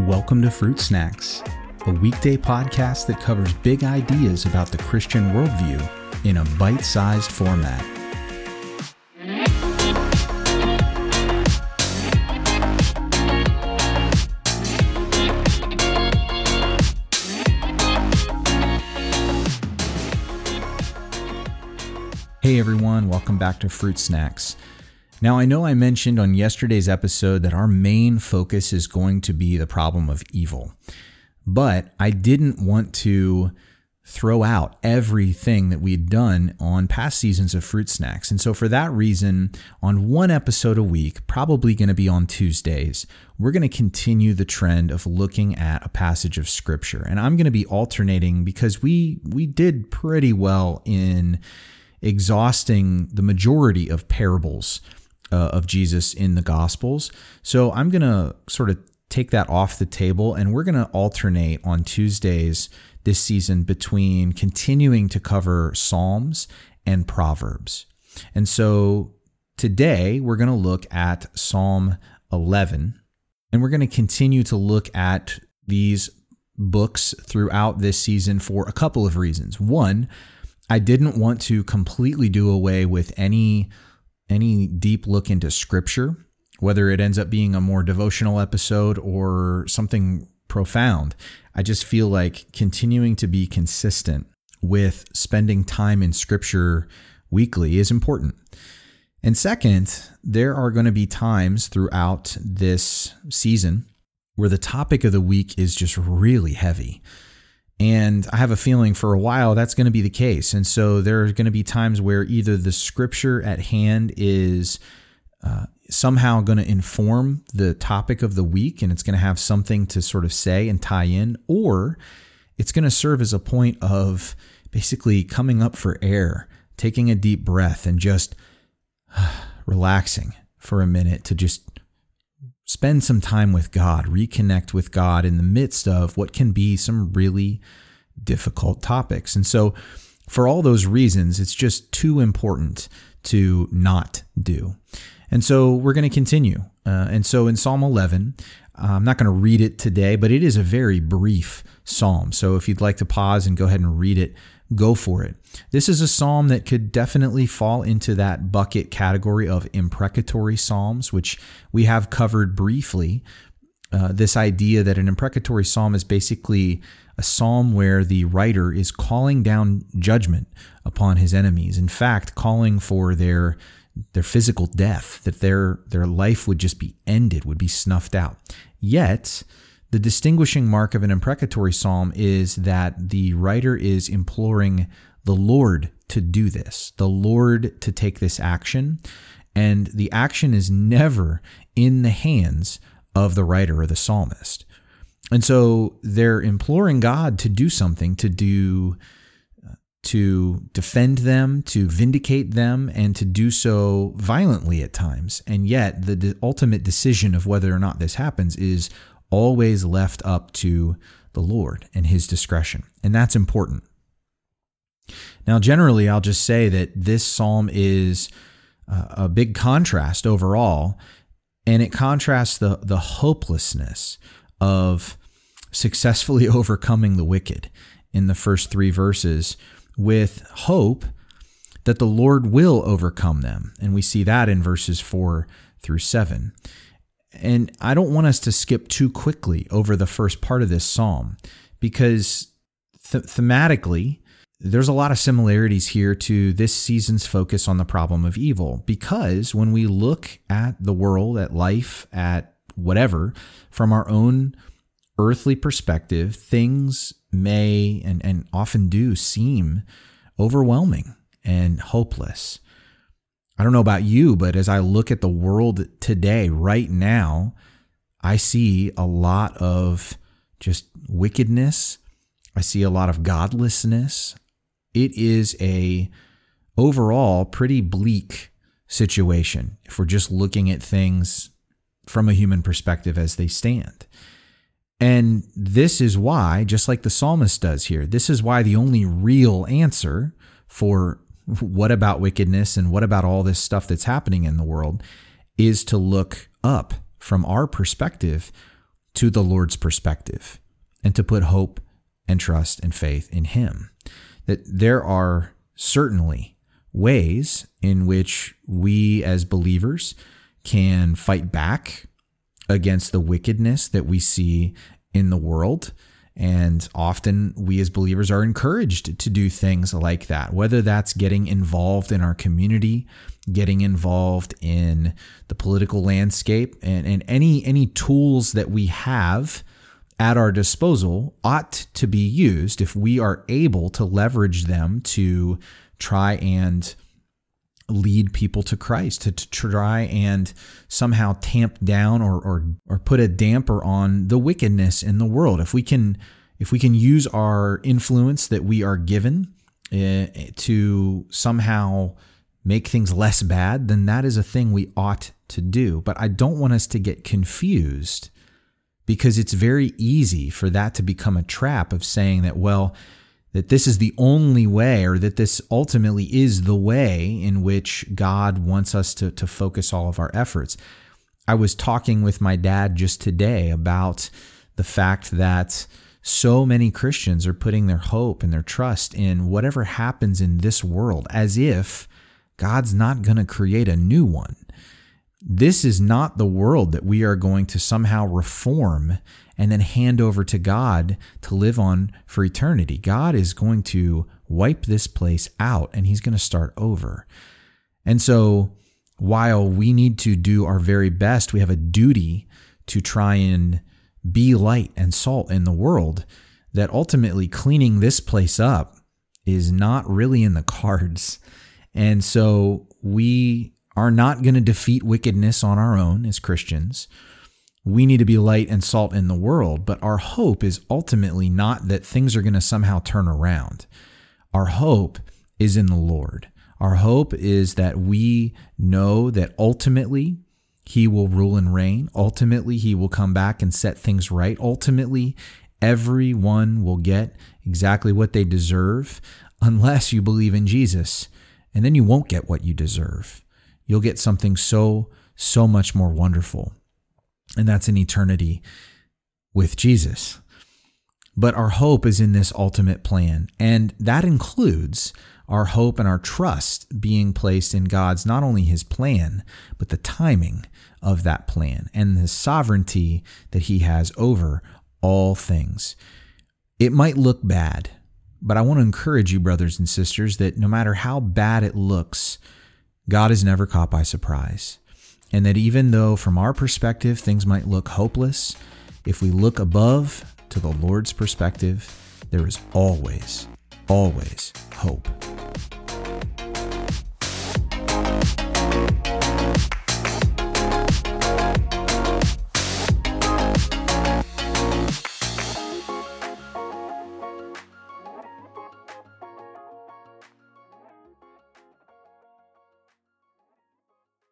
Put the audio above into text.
Welcome to Fruit Snacks, a weekday podcast that covers big ideas about the Christian worldview in a bite sized format. Hey everyone, welcome back to Fruit Snacks. Now, I know I mentioned on yesterday's episode that our main focus is going to be the problem of evil, but I didn't want to throw out everything that we had done on past seasons of Fruit Snacks. And so, for that reason, on one episode a week, probably going to be on Tuesdays, we're going to continue the trend of looking at a passage of Scripture. And I'm going to be alternating because we we did pretty well in exhausting the majority of parables uh, of Jesus in the Gospels. So I'm going to sort of take that off the table and we're going to alternate on Tuesdays this season between continuing to cover Psalms and Proverbs. And so today we're going to look at Psalm 11 and we're going to continue to look at these books throughout this season for a couple of reasons. One, I didn't want to completely do away with any any deep look into scripture, whether it ends up being a more devotional episode or something profound. I just feel like continuing to be consistent with spending time in scripture weekly is important. And second, there are going to be times throughout this season where the topic of the week is just really heavy. And I have a feeling for a while that's going to be the case. And so there are going to be times where either the scripture at hand is uh, somehow going to inform the topic of the week and it's going to have something to sort of say and tie in, or it's going to serve as a point of basically coming up for air, taking a deep breath, and just relaxing for a minute to just spend some time with God, reconnect with God in the midst of what can be some really difficult topics. And so, for all those reasons, it's just too important to not do. And so, we're going to continue. Uh, and so, in Psalm 11, uh, I'm not going to read it today, but it is a very brief psalm. So, if you'd like to pause and go ahead and read it, go for it. This is a psalm that could definitely fall into that bucket category of imprecatory psalms, which we have covered briefly. Uh, this idea that an imprecatory psalm is basically a psalm where the writer is calling down judgment upon his enemies. In fact, calling for their their physical death, that their their life would just be ended, would be snuffed out. Yet, the distinguishing mark of an imprecatory psalm is that the writer is imploring the Lord to do this, the Lord to take this action. And the action is never in the hands of the writer or the psalmist. And so they're imploring God to do something, to do to defend them, to vindicate them, and to do so violently at times. And yet, the ultimate decision of whether or not this happens is always left up to the Lord and his discretion. And that's important. Now, generally, I'll just say that this psalm is uh, a big contrast overall, and it contrasts the, the hopelessness of successfully overcoming the wicked in the first three verses with hope that the Lord will overcome them. And we see that in verses four through seven. And I don't want us to skip too quickly over the first part of this psalm because th- thematically, there's a lot of similarities here to this season's focus on the problem of evil. Because when we look at the world, at life, at whatever, from our own earthly perspective, things may and, and often do seem overwhelming and hopeless. I don't know about you, but as I look at the world today, right now, I see a lot of just wickedness. I see a lot of godlessness. It is a overall pretty bleak situation if we're just looking at things from a human perspective as they stand. And this is why, just like the psalmist does here, this is why the only real answer for what about wickedness and what about all this stuff that's happening in the world is to look up from our perspective to the Lord's perspective and to put hope and trust and faith in Him. That there are certainly ways in which we as believers can fight back against the wickedness that we see in the world. And often we as believers are encouraged to do things like that, whether that's getting involved in our community, getting involved in the political landscape, and, and any, any tools that we have at our disposal ought to be used if we are able to leverage them to try and lead people to Christ, to, to try and somehow tamp down or, or or put a damper on the wickedness in the world. If we can if we can use our influence that we are given uh, to somehow make things less bad, then that is a thing we ought to do. But I don't want us to get confused because it's very easy for that to become a trap of saying that, well, that this is the only way, or that this ultimately is the way in which God wants us to, to focus all of our efforts. I was talking with my dad just today about the fact that so many Christians are putting their hope and their trust in whatever happens in this world as if God's not going to create a new one. This is not the world that we are going to somehow reform and then hand over to God to live on for eternity. God is going to wipe this place out and he's going to start over. And so, while we need to do our very best, we have a duty to try and be light and salt in the world, that ultimately cleaning this place up is not really in the cards. And so, we are not going to defeat wickedness on our own as Christians we need to be light and salt in the world, but our hope is ultimately not that things are going to somehow turn around. Our hope is in the Lord. Our hope is that we know that ultimately He will rule and reign. Ultimately, He will come back and set things right. Ultimately, everyone will get exactly what they deserve unless you believe in Jesus. And then you won't get what you deserve. You'll get something so, so much more wonderful and that's an eternity with Jesus. But our hope is in this ultimate plan, and that includes our hope and our trust being placed in God's not only his plan, but the timing of that plan and the sovereignty that he has over all things. It might look bad, but I want to encourage you, brothers and sisters, that no matter how bad it looks, God is never caught by surprise. And that even though, from our perspective, things might look hopeless, if we look above to the Lord's perspective, there is always, always hope.